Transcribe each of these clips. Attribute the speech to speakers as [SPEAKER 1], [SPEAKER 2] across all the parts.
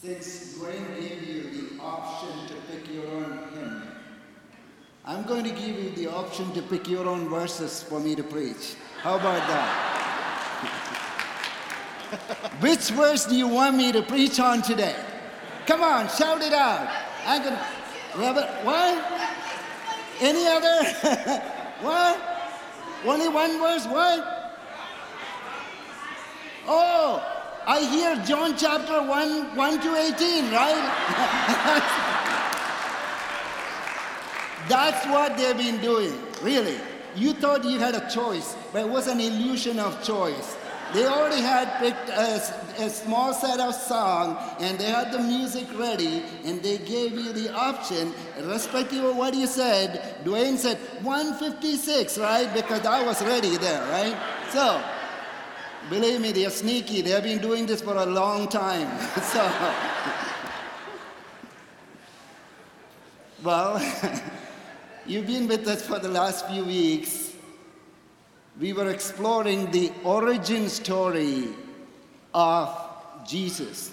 [SPEAKER 1] Since Dwayne gave you the option to pick your own hymn, I'm going to give you the option to pick your own verses for me to preach. How about that? Which verse do you want me to preach on today? Come on, shout it out. I'm gonna. Robert, what? Any other? what? Only one verse? What? Oh, I hear John chapter 1, 1 to 18, right? That's what they've been doing, really. You thought you had a choice, but it was an illusion of choice. They already had picked a, a, small set of song and they had the music ready and they gave you the option, irrespective of what you said. Dwayne said 156, right? Because I was ready there, right? So, believe me, they're sneaky. They've been doing this for a long time. so, well, you've been with us for the last few weeks we were exploring the origin story of Jesus.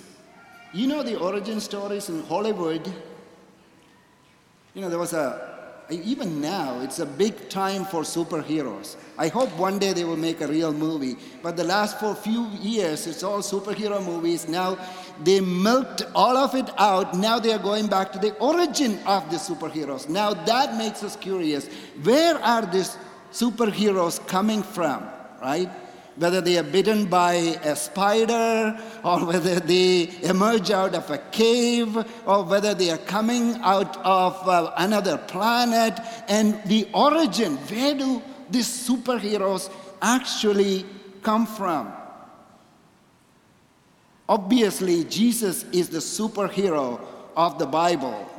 [SPEAKER 1] You know the origin stories in Hollywood? You know, there was a, even now, it's a big time for superheroes. I hope one day they will make a real movie. But the last for few years, it's all superhero movies. Now they milked all of it out. Now they are going back to the origin of the superheroes. Now that makes us curious. Where are these superheroes coming from, right? Whether they are bitten by a spider, or whether they emerge out of a cave, or whether they are coming out of uh, another planet, and the origin, where do these superheroes actually come from? Obviously, Jesus is the superhero of the Bible.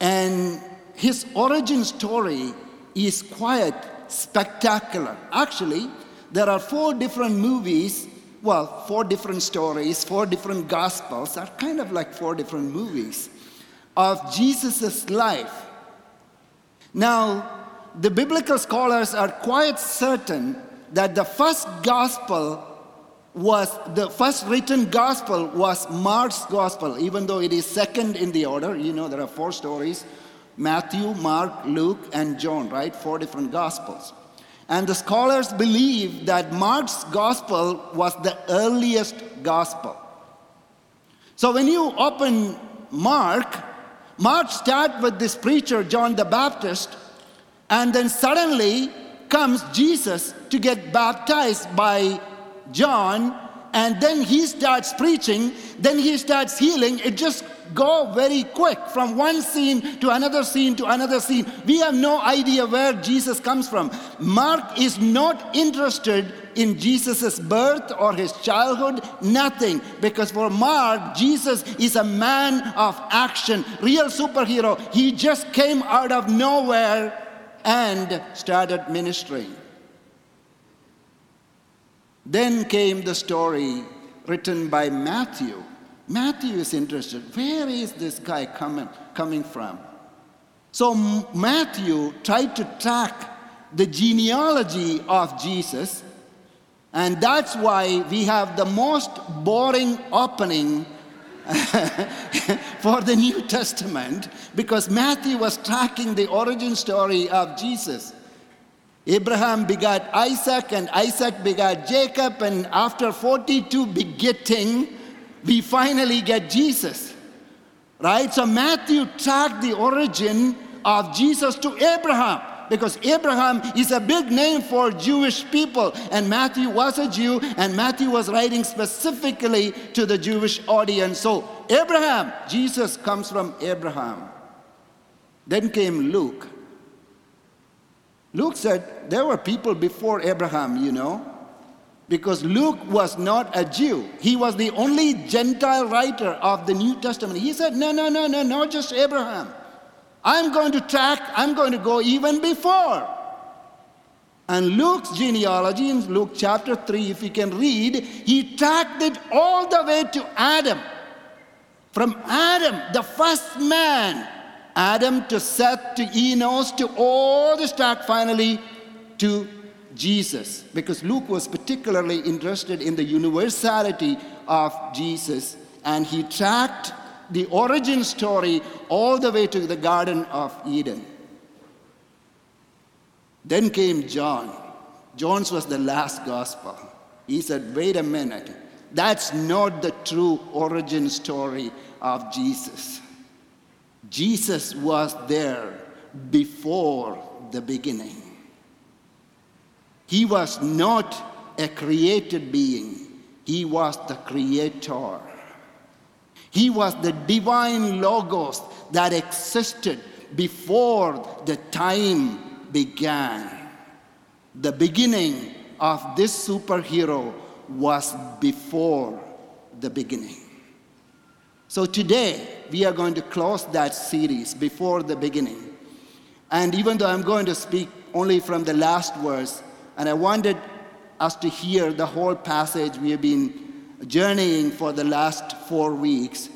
[SPEAKER 1] And his origin story is quite spectacular. Actually, there are four different movies, well, four different stories, four different gospels, are kind of like four different movies of Jesus' life. Now, the biblical scholars are quite certain that the first gospel was the first written gospel was Mark's gospel, even though it is second in the order. You know, there are four stories Matthew, Mark, Luke, and John, right? Four different gospels. And the scholars believe that Mark's gospel was the earliest gospel. So when you open Mark, Mark starts with this preacher, John the Baptist, and then suddenly comes Jesus to get baptized by John, and then he starts preaching, then he starts healing. It just go very quick from one scene to another scene to another scene. We have no idea where Jesus comes from. Mark is not interested in Jesus' birth or his childhood, nothing. Because for Mark, Jesus is a man of action, real superhero. He just came out of nowhere and started ministry. Then came the story written by Matthew Matthew is interested. Where is this guy coming, coming from? So Matthew tried to track the genealogy of Jesus, and that's why we have the most boring opening for the New Testament because Matthew was tracking the origin story of Jesus. Abraham begat Isaac, and Isaac begat Jacob, and after 42 begetting, we finally get Jesus. Right? So Matthew tracked the origin of Jesus to Abraham because Abraham is a big name for Jewish people, and Matthew was a Jew, and Matthew was writing specifically to the Jewish audience. So, Abraham, Jesus comes from Abraham. Then came Luke. Luke said there were people before Abraham, you know because Luke was not a Jew. He was the only Gentile writer of the New Testament. He said, No, no, no, no, not just Abraham. I'm going to track, I'm going to go even before. And Luke's genealogy in Luke chapter 3, if you can read, he tracked it all the way to Adam. From Adam, the first man, Adam to Seth to Enos to all the track finally to Jesus, because Luke was particularly interested in the universality of Jesus and he tracked the origin story all the way to the Garden of Eden. Then came John. John's was the last gospel. He said, wait a minute, that's not the true origin story of Jesus. Jesus was there before the beginning. He was not a created being, he was the creator. He was the divine logos that existed before the time began. The beginning of this superhero was before the beginning. So today, we are going to close that series before the beginning. And even though I'm going to speak only from the last verse, and I wanted us to hear the whole passage we have been journeying for the last four weeks,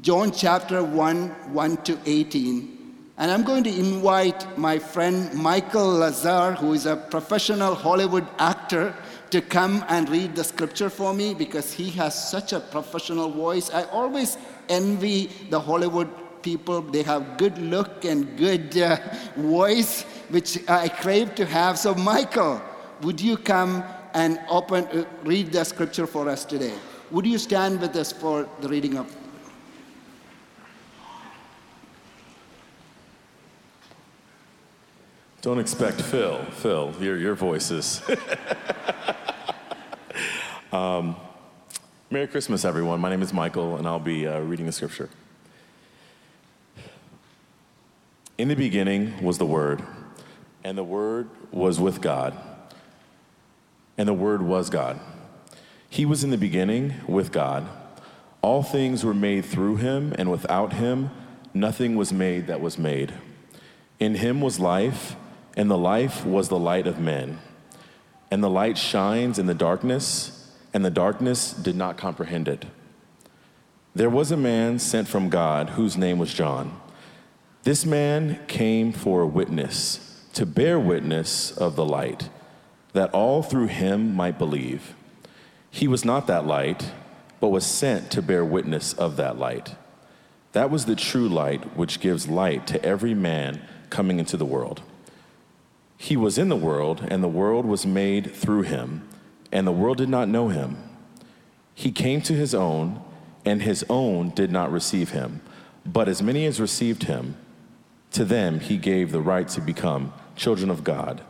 [SPEAKER 1] John chapter 1, 1 to 18. And I'm going to invite my friend Michael Lazar, who is a professional Hollywood actor, to come and read the scripture for me because he has such a professional voice. I always envy the Hollywood people. They have good look and good uh, voice, which I crave to have. So, Michael, would you come and open, uh, read the scripture for us today? Would you stand with us for the reading of
[SPEAKER 2] Don't expect Phil. Phil, your, your voices. um, Merry Christmas, everyone. My name is Michael, and I'll be uh, reading the scripture. In the beginning was the Word, and the Word was with God, and the Word was God. He was in the beginning with God. All things were made through him, and without him, nothing was made that was made. In him was life and the life was the light of men. And the light shines in the darkness, and the darkness did not comprehend it. There was a man sent from God whose name was John. This man came for a witness, to bear witness of the light, that all through him might believe. He was not that light, but was sent to bear witness of that light. That was the true light which gives light to every man coming into the world. He was in the world, and the world was made through him, and the world did not know him. He came to his own, and his own did not receive him. But as many as received him, to them he gave the right to become children of God,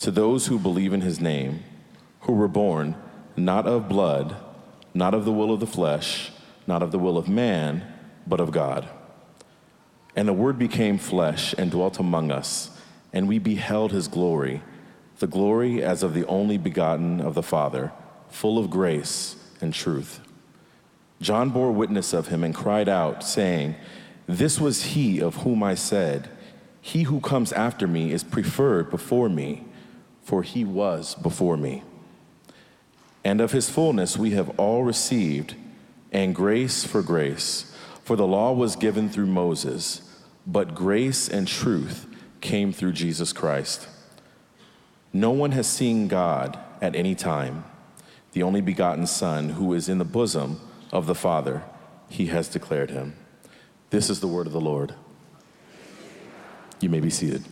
[SPEAKER 2] to those who believe in his name, who were born not of blood, not of the will of the flesh, not of the will of man, but of God. And the Word became flesh and dwelt among us and we beheld his glory, the glory as of the only begotten of the Father, full of grace and truth. John bore witness of him and cried out, saying, This was he of whom I said, He who comes after me is preferred before me, for he was before me. And of his fullness we have all received, and grace for grace. For the law was given through Moses, but grace and truth came through Jesus Christ. No one has seen God at any time. The only begotten Son, who is in the bosom of the Father, he has declared him. This is the word of the Lord. You may be seated.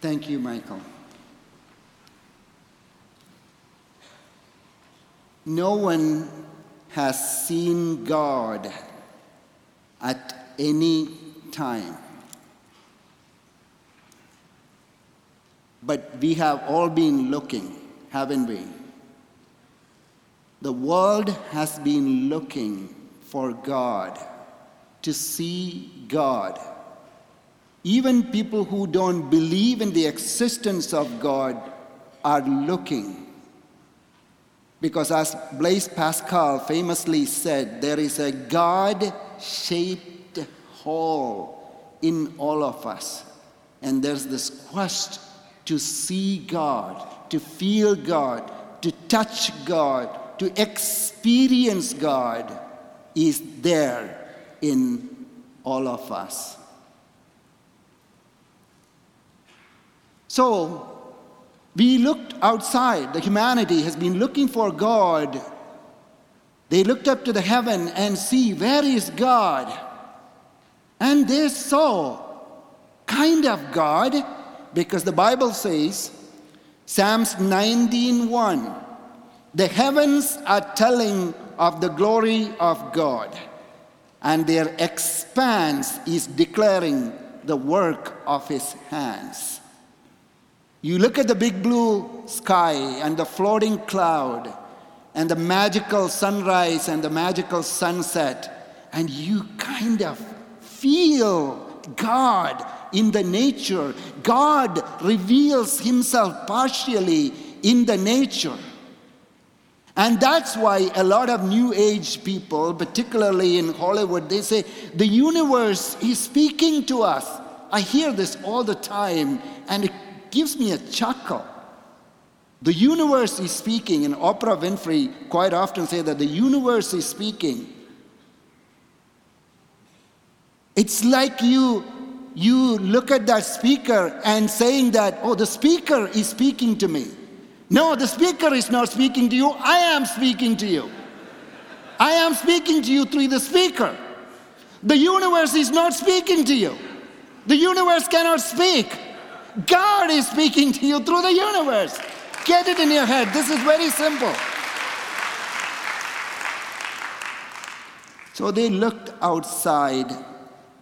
[SPEAKER 1] Thank you, Michael. No one has seen God at any time. But we have all been looking, haven't we? The world has been looking for God, to see God. Even people who don't believe in the existence of God are looking because, as Blaise Pascal famously said, there is a God shaped hole in all of us. And there's this quest to see God, to feel God, to touch God, to experience God is there in all of us. So, We looked outside. The humanity has been looking for God. They looked up to the heaven and see where is God? And they saw kind of God because the Bible says Psalms 19:1 The heavens are telling of the glory of God and their expanse is declaring the work of his hands. You look at the big blue sky and the floating cloud and the magical sunrise and the magical sunset, and you kind of feel God in the nature. God reveals himself partially in the nature. And that's why a lot of New Age people, particularly in Hollywood, they say, the universe is speaking to us. I hear this all the time, and it gives me a chuckle. The universe is speaking, and Oprah Winfrey quite often say that the universe is speaking. It's like you you look at that speaker and saying that, oh, the speaker is speaking to me. No, the speaker is not speaking to you. I am speaking to you. I am speaking to you through the speaker. The universe is not speaking to you. The universe cannot speak. God is speaking to you through the universe. Get it in your head. This is very simple. So they looked outside.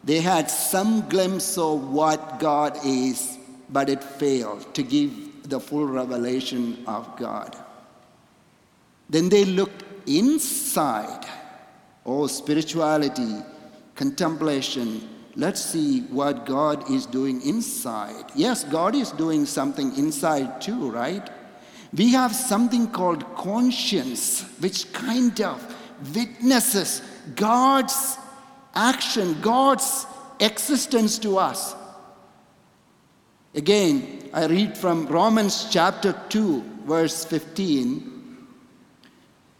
[SPEAKER 1] They had some glimpse of what God is, but it failed to give the full revelation of God. Then they looked inside. Oh, spirituality, contemplation. Let's see what God is doing inside. Yes, God is doing something inside too, right? We have something called conscience, which kind of witnesses God's action, God's existence to us. Again, I read from Romans chapter 2, verse 15.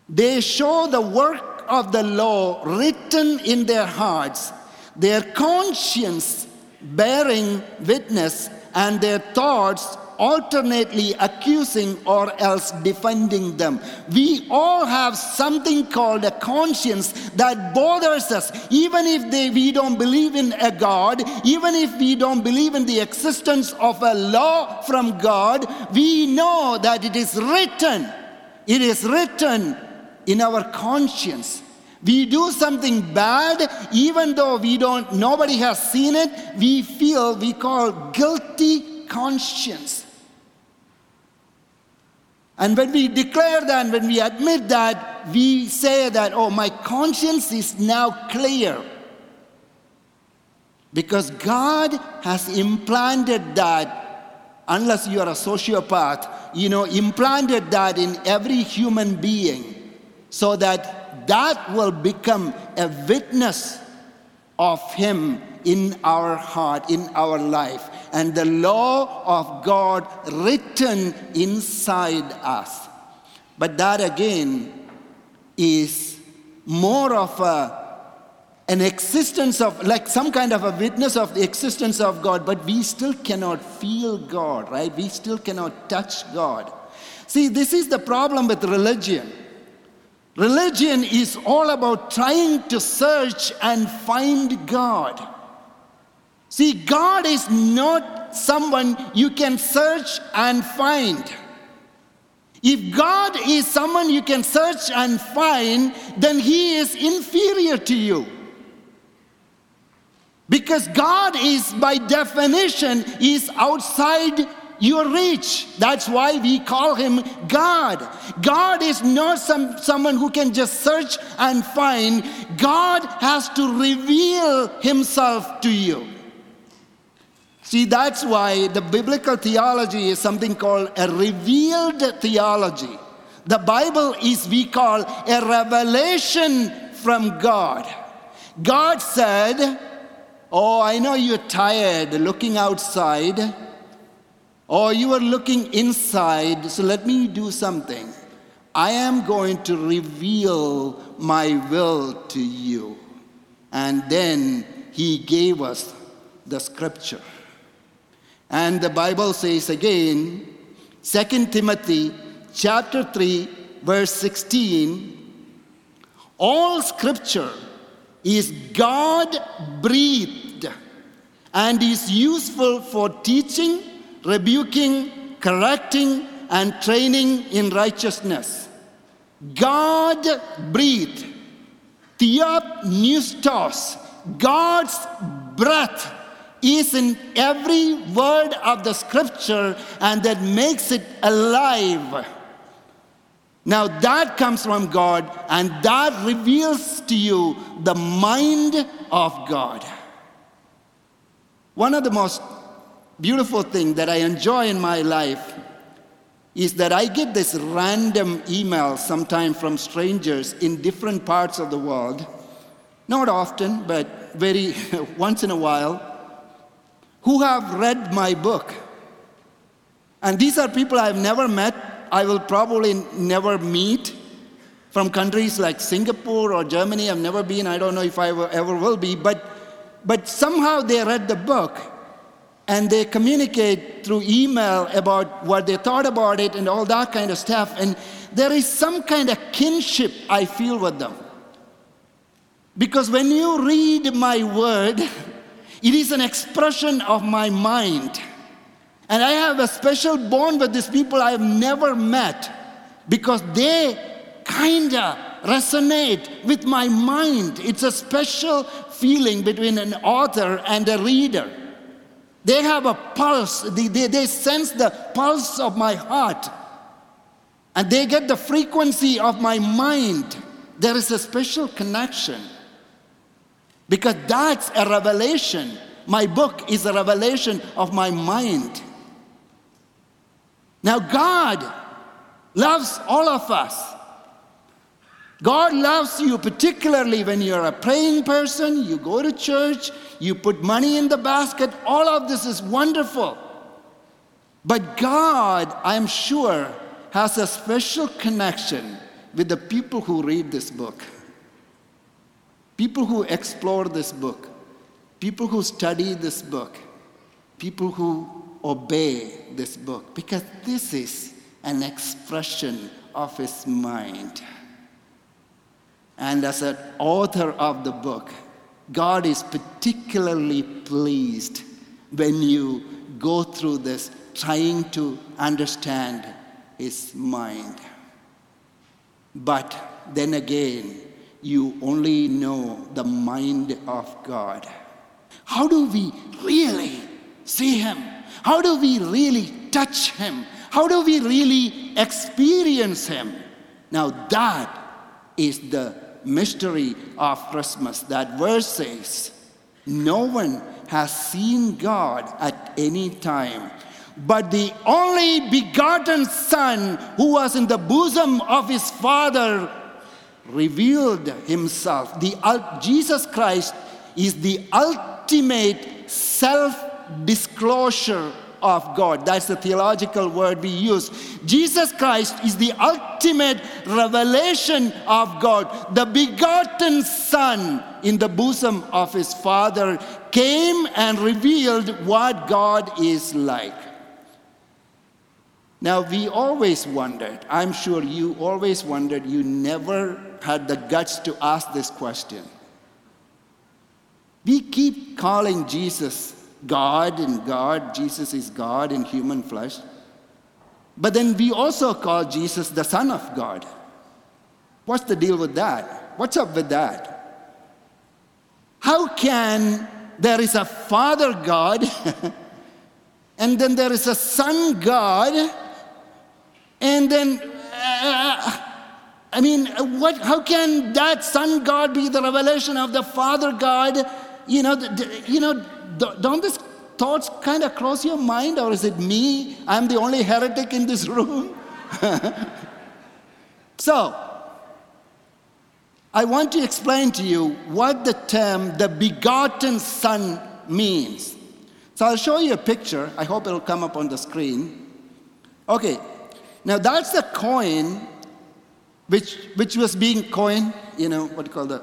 [SPEAKER 1] They show the work of the law written in their hearts, their conscience bearing witness, and their thoughts alternately accusing or else defending them. We all have something called a conscience that bothers us, even if they, we don't believe in a God, even if we don't believe in the existence of a law from God, we know that it is written. It is written in our conscience. We do something bad, even though we don't, nobody has seen it, we feel, we call guilty conscience. And when we declare that, when we admit that, we say that, oh, my conscience is now clear. Because God has implanted that, unless you are a sociopath, you know, implanted that in every human being so that that will become a witness of Him in our heart, in our life and the law of God written inside us. But that again is more of a, an existence of, like some kind of a witness of the existence of God, but we still cannot feel God, right? We still cannot touch God. See, this is the problem with religion. Religion is all about trying to search and find God. See, God is not someone you can search and find. If God is someone you can search and find, then he is inferior to you. Because God is, by definition, is outside your reach. That's why we call him God. God is not some, someone who can just search and find. God has to reveal himself to you. See, that's why the biblical theology is something called a revealed theology. The Bible is, we call, a revelation from God. God said, Oh, I know you're tired looking outside, or you are looking inside, so let me do something. I am going to reveal my will to you. And then he gave us the scripture. And the Bible says again 2 Timothy chapter 3 verse 16 all scripture is God breathed and is useful for teaching, rebuking, correcting, and training in righteousness. God breathed, theopneustos, God's breath is in every word of the scripture and that makes it alive. Now that comes from God and that reveals to you the mind of God. One of the most beautiful things that I enjoy in my life is that I get this random email sometime from strangers in different parts of the world. Not often, but very once in a while, who have read my book. And these are people I've never met, I will probably never meet from countries like Singapore or Germany. I've never been, I don't know if I ever, will be, but, but somehow they read the book and they communicate through email about what they thought about it and all that kind of stuff. And there is some kind of kinship I feel with them. Because when you read my word, it is an expression of my mind. And I have a special bond with these people I have never met because they kind of resonate with my mind. It's a special feeling between an author and a reader. They have a pulse, they, they, they sense the pulse of my heart, and they get the frequency of my mind. There is a special connection because that's a revelation. My book is a revelation of my mind. Now, God loves all of us. God loves you particularly when you're a praying person, you go to church, you put money in the basket. All of this is wonderful. But God, I'm sure, has a special connection with the people who read this book, people who explore this book, people who study this book, people who obey this book, because this is an expression of His mind. And as an author of the book, God is particularly pleased when you go through this trying to understand His mind. But then again, you only know the mind of God. How do we really see Him? How do we really touch Him? How do we really experience Him? Now, that is the mystery of Christmas. That verse says, No one has seen God at any time. But the only begotten Son, who was in the bosom of his Father, revealed himself. The, Jesus Christ is the ultimate self disclosure of God. That's the theological word we use. Jesus Christ is the ultimate revelation of God. The begotten Son in the bosom of his Father came and revealed what God is like. Now, we always wondered, I'm sure you always wondered, you never had the guts to ask this question. We keep calling Jesus God and God, Jesus is God in human flesh. But then we also call Jesus the Son of God. What's the deal with that? What's up with that? How can there is a Father God and then there is a Son God and then uh, I mean uh, what how can that Son God be the revelation of the Father God? You know, the, you know don't these thoughts kind of cross your mind, or is it me? I'm the only heretic in this room? so, I want to explain to you what the term the begotten Son means. So, I'll show you a picture. I hope it'll come up on the screen. Okay, now that's the coin which, which was being coined, you know, what do you call that?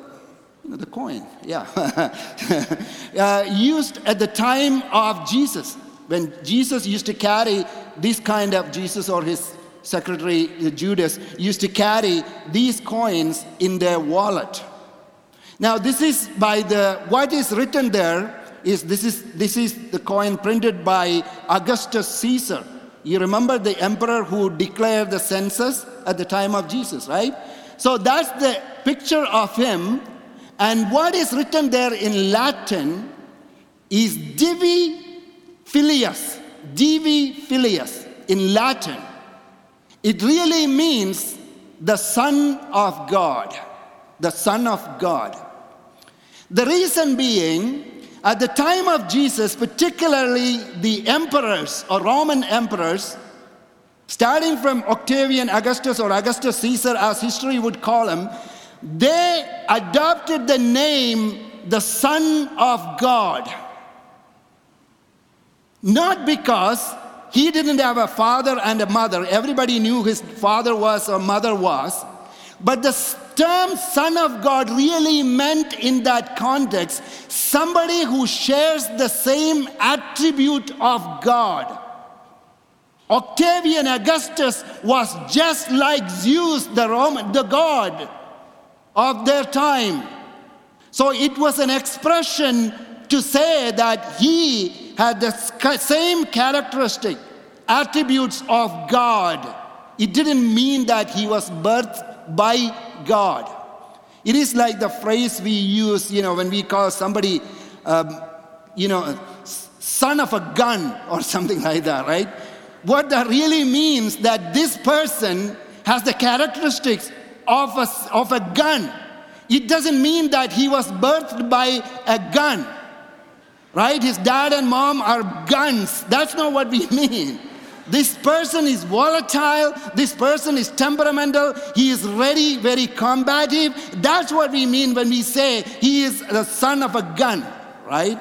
[SPEAKER 1] You know, the coin, yeah. uh, used at the time of Jesus. When Jesus used to carry this kind of Jesus or his secretary Judas used to carry these coins in their wallet. Now, this is by the, what is written there is this is, this is the coin printed by Augustus Caesar. You remember the emperor who declared the census at the time of Jesus, right? So that's the picture of him. And what is written there in Latin is Divi Filius. Divi Filius in Latin. It really means the Son of God. The Son of God. The reason being, at the time of Jesus, particularly the emperors or Roman emperors, starting from Octavian Augustus or Augustus Caesar, as history would call him, they adopted the name the Son of God. Not because he didn't have a father and a mother, everybody knew his father was or mother was, but the term Son of God really meant in that context somebody who shares the same attribute of God. Octavian Augustus was just like Zeus, the Roman, the god of their time. So it was an expression to say that he had the same characteristic, attributes of God. It didn't mean that he was birthed by God. It is like the phrase we use, you know, when we call somebody, um, you know, son of a gun or something like that, right? What that really means that this person has the characteristics of a, of a gun. It doesn't mean that he was birthed by a gun, right? His dad and mom are guns. That's not what we mean. This person is volatile. This person is temperamental. He is very, very combative. That's what we mean when we say he is the son of a gun, right?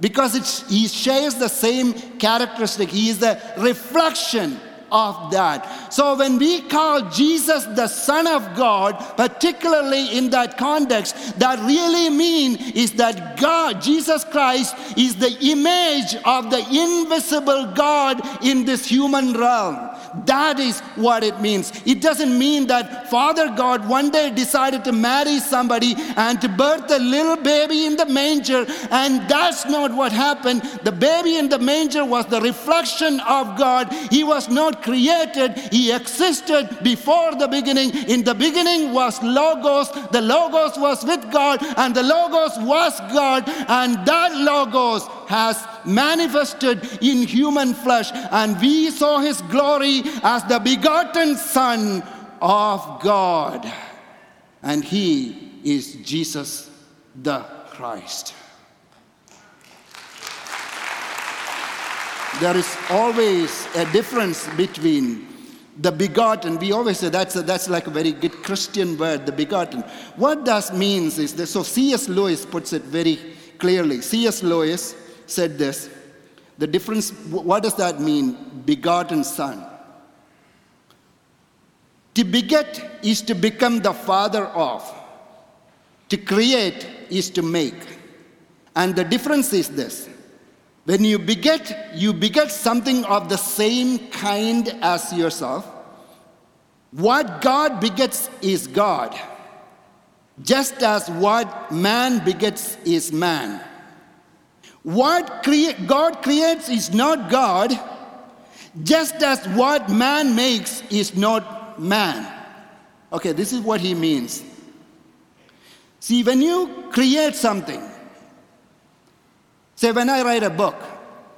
[SPEAKER 1] Because he shares the same characteristic. He is the reflection of that. So when we call Jesus the Son of God, particularly in that context, that really mean is that God, Jesus Christ, is the image of the invisible God in this human realm. That is what it means. It doesn't mean that Father God one day decided to marry somebody and to birth a little baby in the manger, and that's not what happened. The baby in the manger was the reflection of God. He was not created, He existed before the beginning. In the beginning was Logos, the Logos was with God, and the Logos was God, and that Logos has manifested in human flesh, and we saw his glory as the begotten Son of God. And he is Jesus the Christ. There is always a difference between the begotten. We always say that's, a, that's like a very good Christian word, the begotten. What that means is that, so C.S. Lewis puts it very clearly. C.S. Lewis said this the difference, what does that mean? Begotten son. To beget is to become the father of. To create is to make. And the difference is this when you beget, you beget something of the same kind as yourself. What God begets is God, just as what man begets is man. What crea- God creates is not God, just as what man makes is not man. Okay, this is what he means. See, when you create something, say when I write a book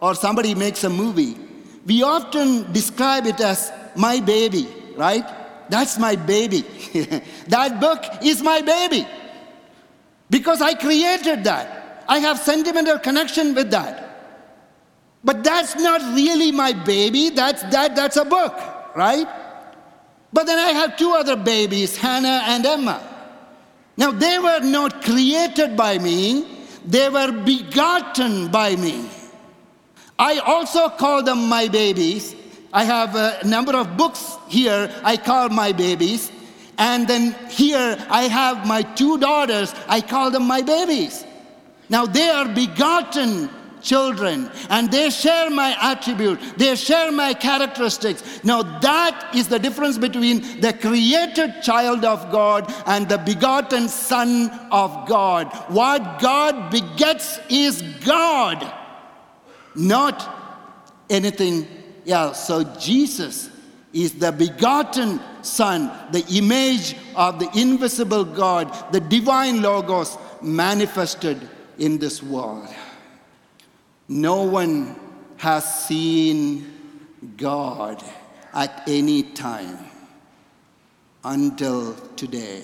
[SPEAKER 1] or somebody makes a movie, we often describe it as my baby, right? That's my baby. that book is my baby because I created that. I have sentimental connection with that. But that's not really my baby. That's that that's a book, right? But then I have two other babies, Hannah and Emma. Now they were not created by me, they were begotten by me. I also call them my babies. I have a number of books here I call my babies. And then here I have my two daughters, I call them my babies. Now they are begotten children and they share my attribute, they share my characteristics. Now, that is the difference between the created child of God and the begotten Son of God. What God begets is God, not anything else. So, Jesus is the begotten Son, the image of the invisible God, the divine Logos manifested in this world. No one has seen God at any time until today.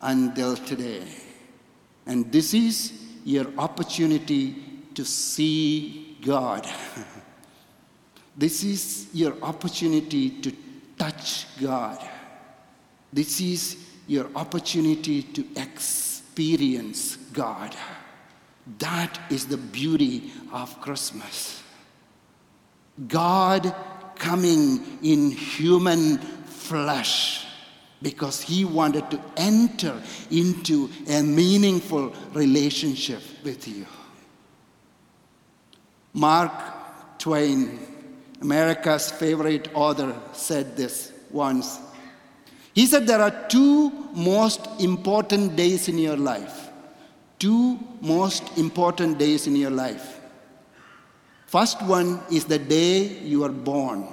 [SPEAKER 1] Until today. And this is your opportunity to see God. this is your opportunity to touch God. This is your opportunity to experience God. That is the beauty of Christmas. God coming in human flesh because he wanted to enter into a meaningful relationship with you. Mark Twain, America's favorite author, said this once. He said there are two most important days in your life two most important days in your life. First one is the day you are born,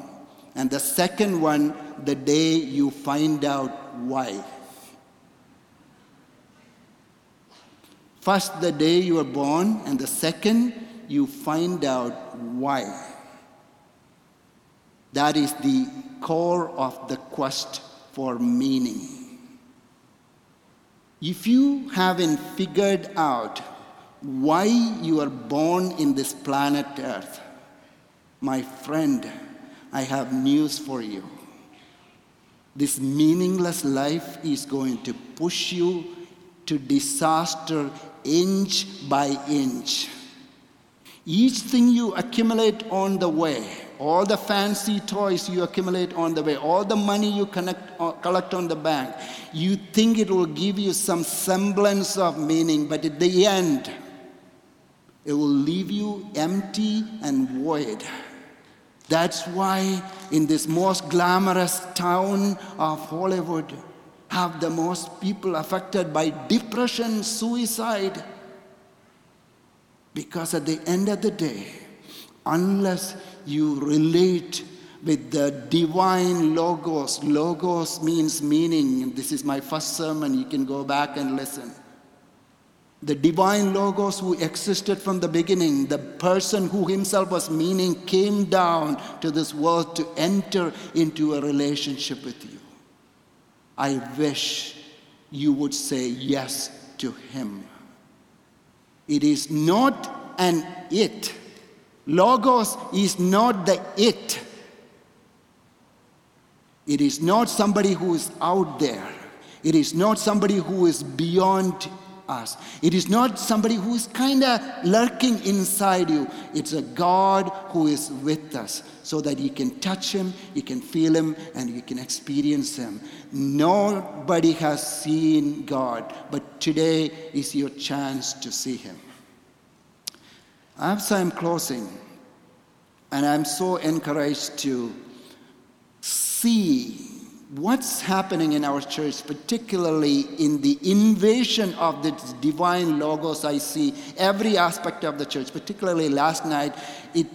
[SPEAKER 1] and the second one, the day you find out why. First, the day you are born, and the second, you find out why. That is the core of the quest for meaning. If you haven't figured out why you are born in this planet Earth, my friend, I have news for you. This meaningless life is going to push you to disaster inch by inch. Each thing you accumulate on the way, all the fancy toys you accumulate on the way, all the money you connect, uh, collect on the bank, you think it will give you some semblance of meaning, but at the end, it will leave you empty and void. That's why in this most glamorous town of Hollywood, have the most people affected by depression, suicide. Because at the end of the day, unless you relate with the divine logos. Logos means meaning. This is my first sermon. You can go back and listen. The divine logos who existed from the beginning, the person who himself was meaning, came down to this world to enter into a relationship with you. I wish you would say yes to him. It is not an it Logos is not the it. It is not somebody who is out there. It is not somebody who is beyond us. It is not somebody who is kind of lurking inside you. It's a God who is with us so that you can touch him, you can feel him, and you can experience him. Nobody has seen God, but today is your chance to see him. As I'm closing, and I'm so encouraged to see what's happening in our church, particularly in the invasion of the divine logos. I see every aspect of the church, particularly last night. It,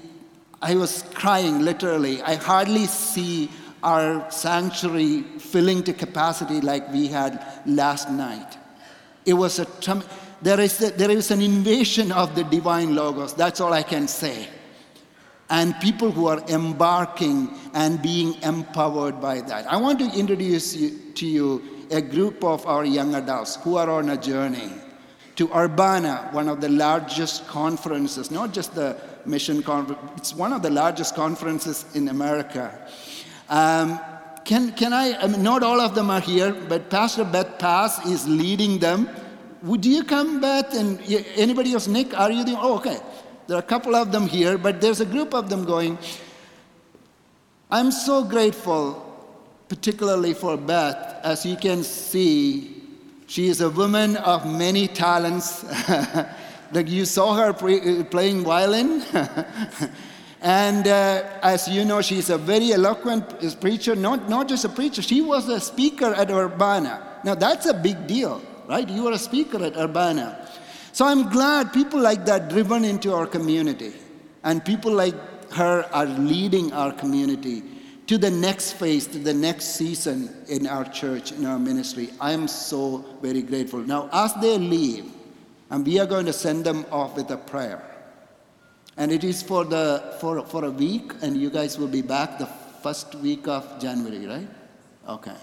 [SPEAKER 1] I was crying literally. I hardly see our sanctuary filling to capacity like we had last night. It was a there is, a, there is an invasion of the divine logos. That's all I can say. And people who are embarking and being empowered by that. I want to introduce you, to you a group of our young adults who are on a journey to Urbana, one of the largest conferences, not just the mission conference, it's one of the largest conferences in America. Um, can, can I, I mean, not all of them are here, but Pastor Beth Pass is leading them would you come, Beth? And anybody else? Nick, are you the? Oh, okay. There are a couple of them here, but there's a group of them going. I'm so grateful, particularly for Beth. As you can see, she is a woman of many talents. like you saw her pre- uh, playing violin. and uh, as you know, she's a very eloquent preacher, not, not just a preacher, she was a speaker at Urbana. Now, that's a big deal, right? You were a speaker at Urbana. So I'm glad people like that driven into our community. And people like her are leading our community to the next phase, to the next season in our church, in our ministry. I am so very grateful. Now, as they leave, and we are going to send them off with a prayer. And it is for, the, for, for a week, and you guys will be back the first week of January, right? Okay.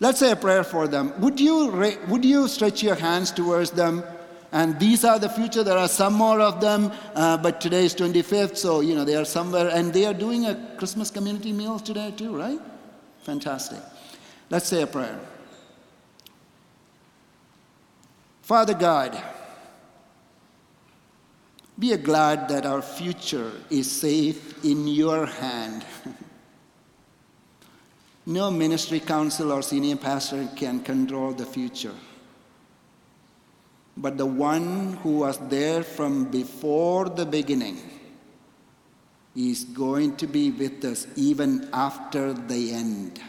[SPEAKER 1] Let's say a prayer for them. Would you, would you stretch your hands towards them? And these are the future. There are some more of them, uh, but today is 25th, so you know they are somewhere, and they are doing a Christmas community meal today too, right? Fantastic. Let's say a prayer. Father God, we are glad that our future is safe in your hand. no ministry council or senior pastor can control the future but the one who was there from before the beginning is going to be with us even after the end.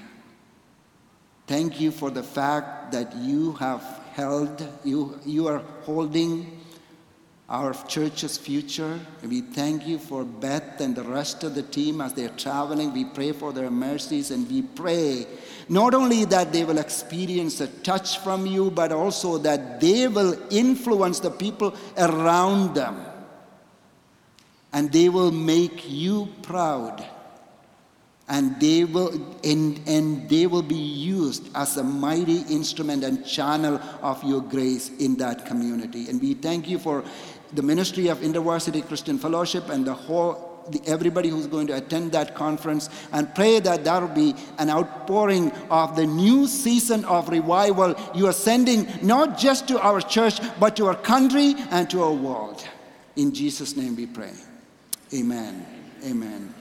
[SPEAKER 1] Thank you for the fact that you have held, you, you are holding our church's future. We thank you for Beth and the rest of the team as they're traveling. We pray for their mercies and we pray not only that they will experience a touch from you, but also that they will influence the people around them. And they will make you proud. And they will and, and they will be used as a mighty instrument and channel of your grace in that community. And we thank you for the ministry of InterVarsity Christian Fellowship and the whole the, everybody who's going to attend that conference and pray that there will be an outpouring of the new season of revival you are sending not just to our church but to our country and to our world. In jesus name we pray. Amen. Amen